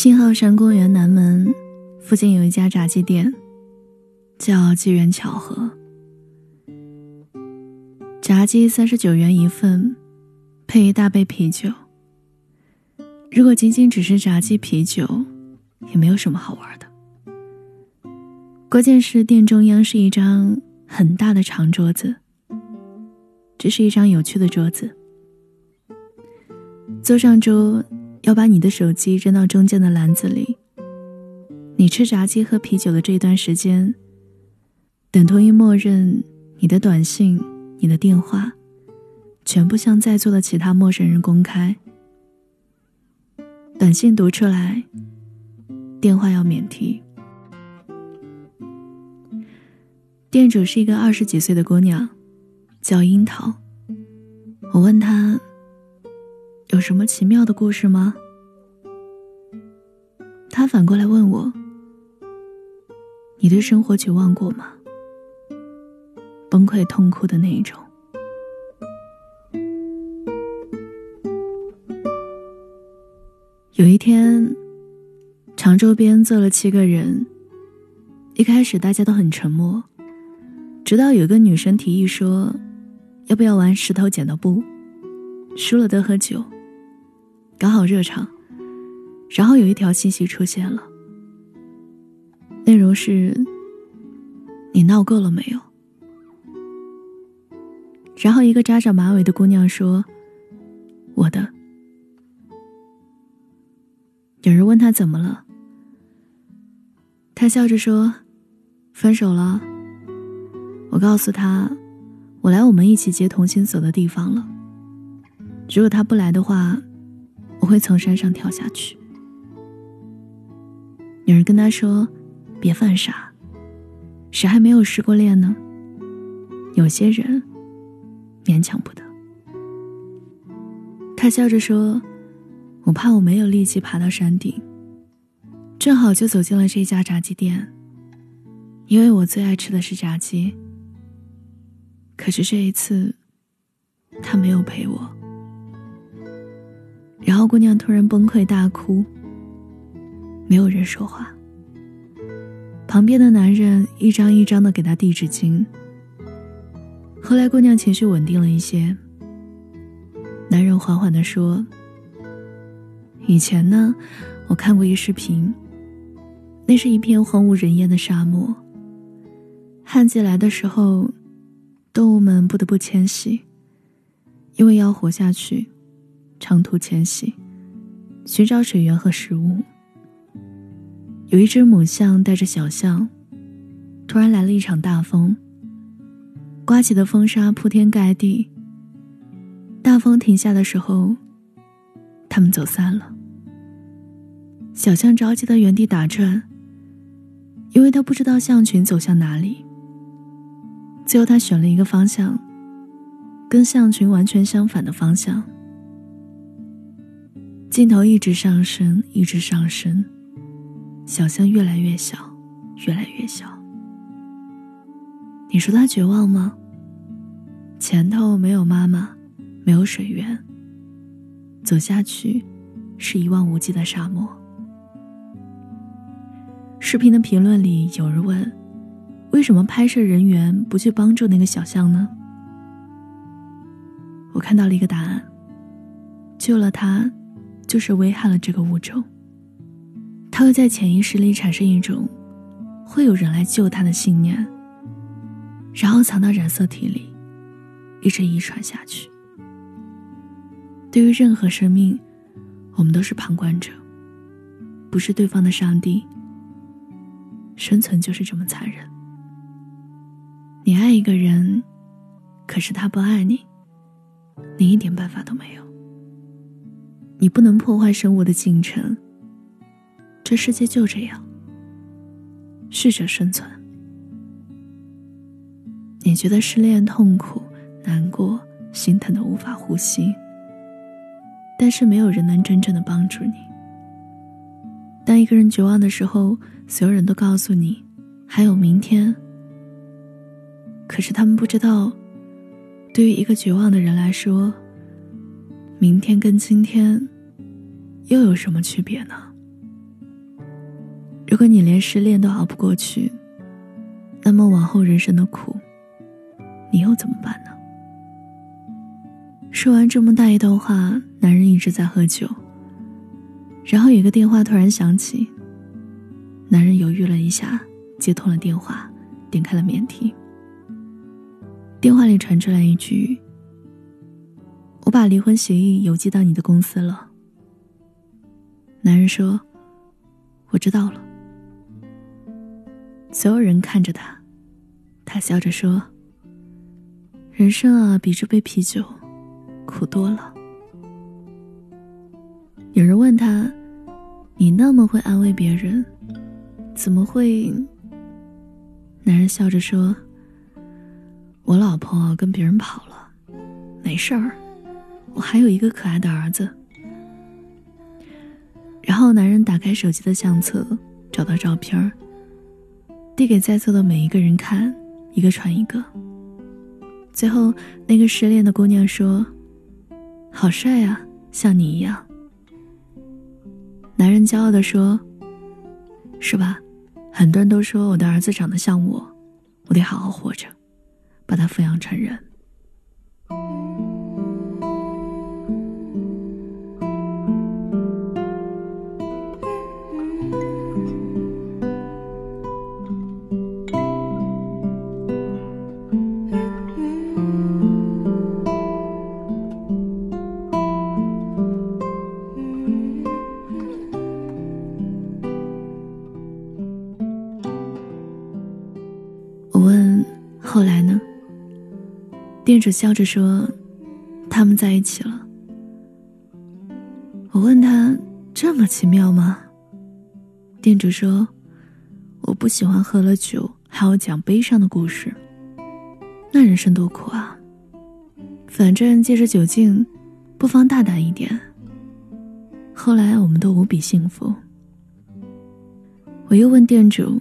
信号山公园南门附近有一家炸鸡店，叫机缘巧合。炸鸡三十九元一份，配一大杯啤酒。如果仅仅只是炸鸡啤酒，也没有什么好玩的。关键是店中央是一张很大的长桌子，这是一张有趣的桌子。坐上桌，要把你的手机扔到中间的篮子里。你吃炸鸡喝啤酒的这段时间，等同于默认你的短信、你的电话，全部向在座的其他陌生人公开。短信读出来，电话要免提。店主是一个二十几岁的姑娘，叫樱桃。我问她。有什么奇妙的故事吗？他反过来问我：“你对生活绝望过吗？崩溃痛哭的那一种？”有一天，长洲边坐了七个人，一开始大家都很沉默，直到有个女生提议说：“要不要玩石头剪刀布？输了得喝酒。”刚好热场，然后有一条信息出现了，内容是：“你闹够了没有？”然后一个扎着马尾的姑娘说：“我的。”有人问他怎么了，他笑着说：“分手了。”我告诉他：“我来我们一起接同心走的地方了。如果他不来的话。”我会从山上跳下去。有人跟他说：“别犯傻，谁还没有失过恋呢？有些人勉强不得。”他笑着说：“我怕我没有力气爬到山顶。”正好就走进了这家炸鸡店，因为我最爱吃的是炸鸡。可是这一次，他没有陪我。然后姑娘突然崩溃大哭，没有人说话。旁边的男人一张一张的给她递纸巾。后来姑娘情绪稳定了一些，男人缓缓的说：“以前呢，我看过一视频，那是一片荒无人烟的沙漠。旱季来的时候，动物们不得不迁徙，因为要活下去。”长途迁徙，寻找水源和食物。有一只母象带着小象，突然来了一场大风，刮起的风沙铺天盖地。大风停下的时候，他们走散了。小象着急的原地打转，因为他不知道象群走向哪里。最后，他选了一个方向，跟象群完全相反的方向。镜头一直上升，一直上升，小象越来越小，越来越小。你说他绝望吗？前头没有妈妈，没有水源，走下去是一望无际的沙漠。视频的评论里有人问：为什么拍摄人员不去帮助那个小象呢？我看到了一个答案：救了他。就是危害了这个物种。他会在潜意识里产生一种会有人来救他的信念，然后藏到染色体里，一直遗传下去。对于任何生命，我们都是旁观者，不是对方的上帝。生存就是这么残忍。你爱一个人，可是他不爱你，你一点办法都没有。你不能破坏生物的进程。这世界就这样，适者生存。你觉得失恋痛苦、难过、心疼的无法呼吸，但是没有人能真正的帮助你。当一个人绝望的时候，所有人都告诉你还有明天。可是他们不知道，对于一个绝望的人来说。明天跟今天又有什么区别呢？如果你连失恋都熬不过去，那么往后人生的苦，你又怎么办呢？说完这么大一段话，男人一直在喝酒。然后有个电话突然响起，男人犹豫了一下，接通了电话，点开了免提。电话里传出来一句：“我把离婚协议邮寄到你的公司了。”男人说：“我知道了。”所有人看着他，他笑着说：“人生啊，比这杯啤酒苦多了。”有人问他：“你那么会安慰别人，怎么会？”男人笑着说：“我老婆跟别人跑了，没事儿，我还有一个可爱的儿子。”然后男人打开手机的相册，找到照片儿。递给在座的每一个人看，一个传一个。最后，那个失恋的姑娘说：“好帅啊，像你一样。”男人骄傲的说：“是吧？很多人都说我的儿子长得像我，我得好好活着，把他抚养成人。”店主笑着说：“他们在一起了。”我问他：“这么奇妙吗？”店主说：“我不喜欢喝了酒还要讲悲伤的故事，那人生多苦啊！反正借着酒劲，不妨大胆一点。”后来我们都无比幸福。我又问店主。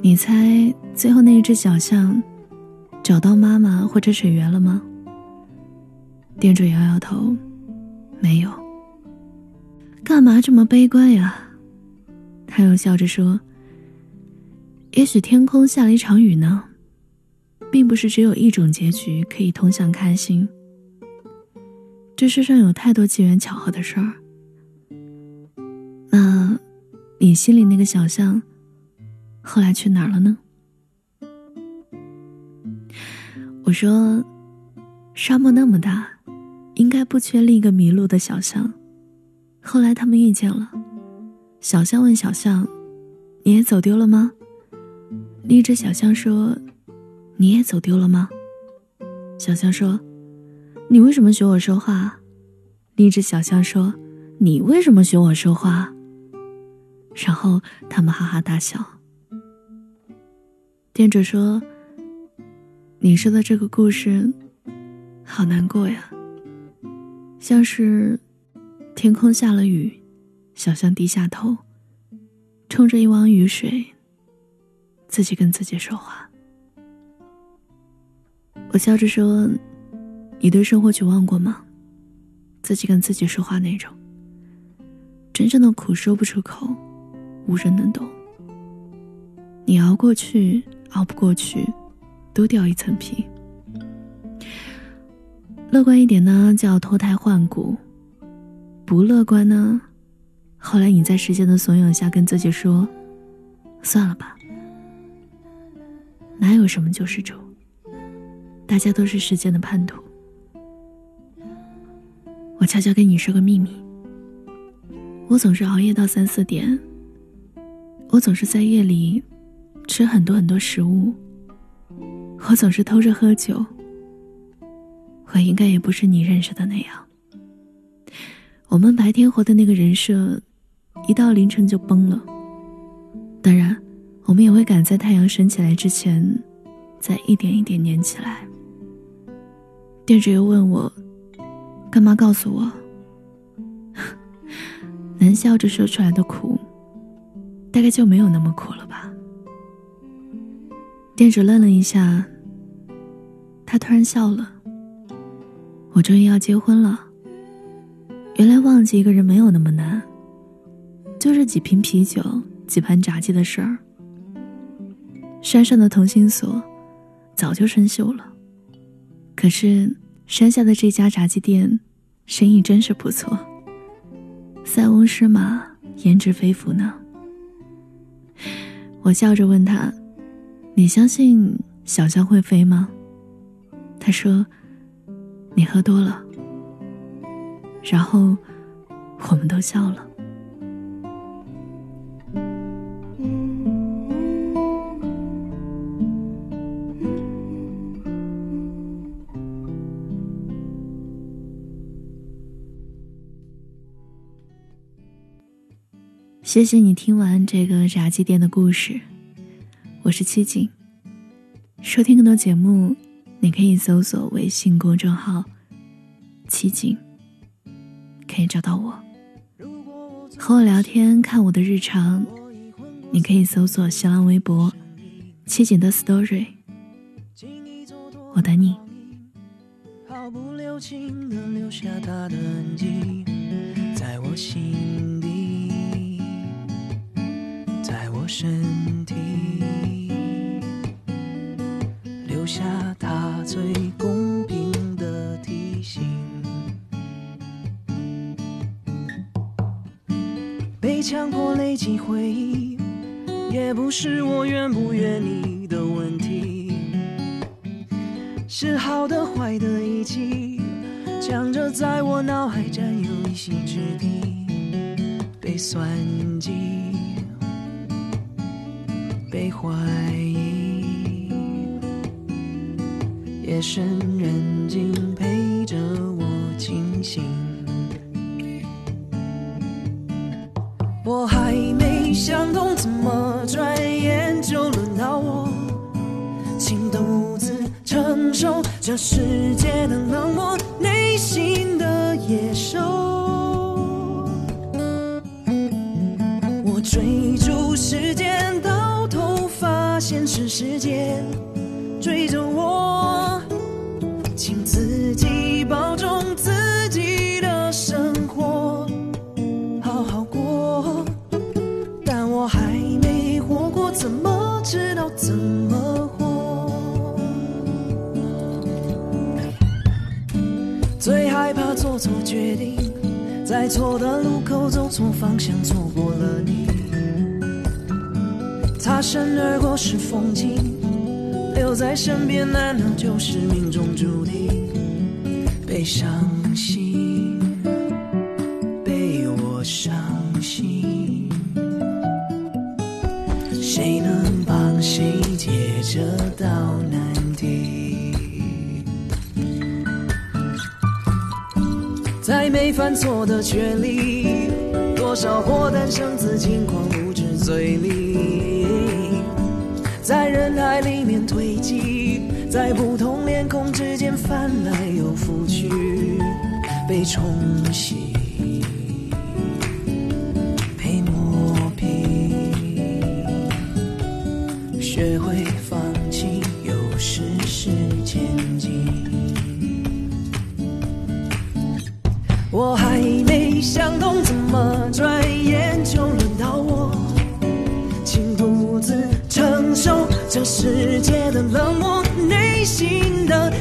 你猜最后那一只小象找到妈妈或者水源了吗？店主摇摇头，没有。干嘛这么悲观呀？他又笑着说：“也许天空下了一场雨呢，并不是只有一种结局可以通向开心。这世上有太多机缘巧合的事儿。那，你心里那个小象？”后来去哪儿了呢？我说，沙漠那么大，应该不缺另一个迷路的小象。后来他们遇见了，小象问小象：“你也走丢了吗？”另一只小象说：“你也走丢了吗？”小象说：“你为什么学我说话？”另一只小象说：“你为什么学我说话？”然后他们哈哈大笑。店主说：“你说的这个故事，好难过呀。像是天空下了雨，小象低下头，冲着一汪雨水，自己跟自己说话。”我笑着说：“你对生活绝望过吗？自己跟自己说话那种，真正的苦说不出口，无人能懂。你熬过去。”熬不过去，多掉一层皮。乐观一点呢，叫脱胎换骨；不乐观呢，后来你在时间的怂恿下跟自己说：“算了吧，哪有什么救世主？大家都是时间的叛徒。”我悄悄跟你说个秘密：我总是熬夜到三四点，我总是在夜里。吃很多很多食物，我总是偷着喝酒。我应该也不是你认识的那样。我们白天活的那个人设，一到凌晨就崩了。当然，我们也会赶在太阳升起来之前，再一点一点粘起来。店主又问我，干嘛告诉我？能笑着说出来的苦，大概就没有那么苦了吧。店主愣了一下，他突然笑了。我终于要结婚了。原来忘记一个人没有那么难，就这几瓶啤酒，几盘炸鸡的事儿。山上的同心锁早就生锈了，可是山下的这家炸鸡店生意真是不错，塞翁失马焉知非福呢。我笑着问他：“你相信小象会飞吗？”他说：“你喝多了。”然后我们都笑了。谢谢你听完这个炸鸡店的故事，我是七景。收听更多节目，你可以搜索微信公众号“七景”，可以找到我。和我聊天、看我的日常，你可以搜索新浪微博“七景的 story”。我等你。毫不留情的留下他的痕迹，在我心底。身体最公平的提醒。被强迫累积回忆，也不是我愿不愿意的问题。是好的坏的一起，强着在我脑海占有一席之地，被算计。被怀疑，夜深人静陪着我清醒。我还没想通，怎么转眼就轮到我，请独自承受这世界的冷漠，内心的野兽。我追逐时间到头，发。现是世界追着我，害怕做错决定，在错的路口走错方向，错过了你。擦身而过是风景，留在身边难道就是命中注定？被伤心，被我伤心，谁能帮谁解这道在没犯错的权利，多少祸诞生自轻狂不知嘴里。在人海里面堆积，在不同脸孔之间翻来又覆去，被冲洗，被磨平，学会我还没想通，怎么转眼就轮到我，请独自。承受这世界的冷漠，内心的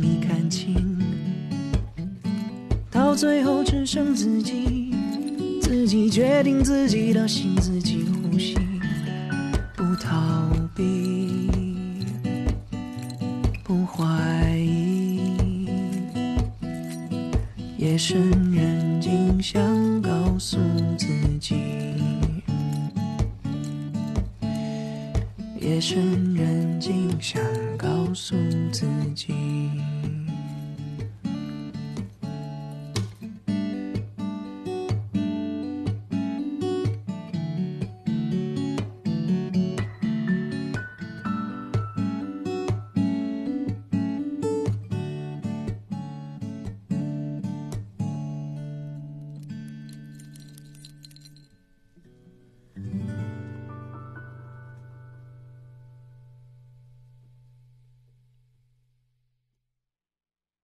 比较容易看清，到最后只剩自己，自己决定自己的心，自己。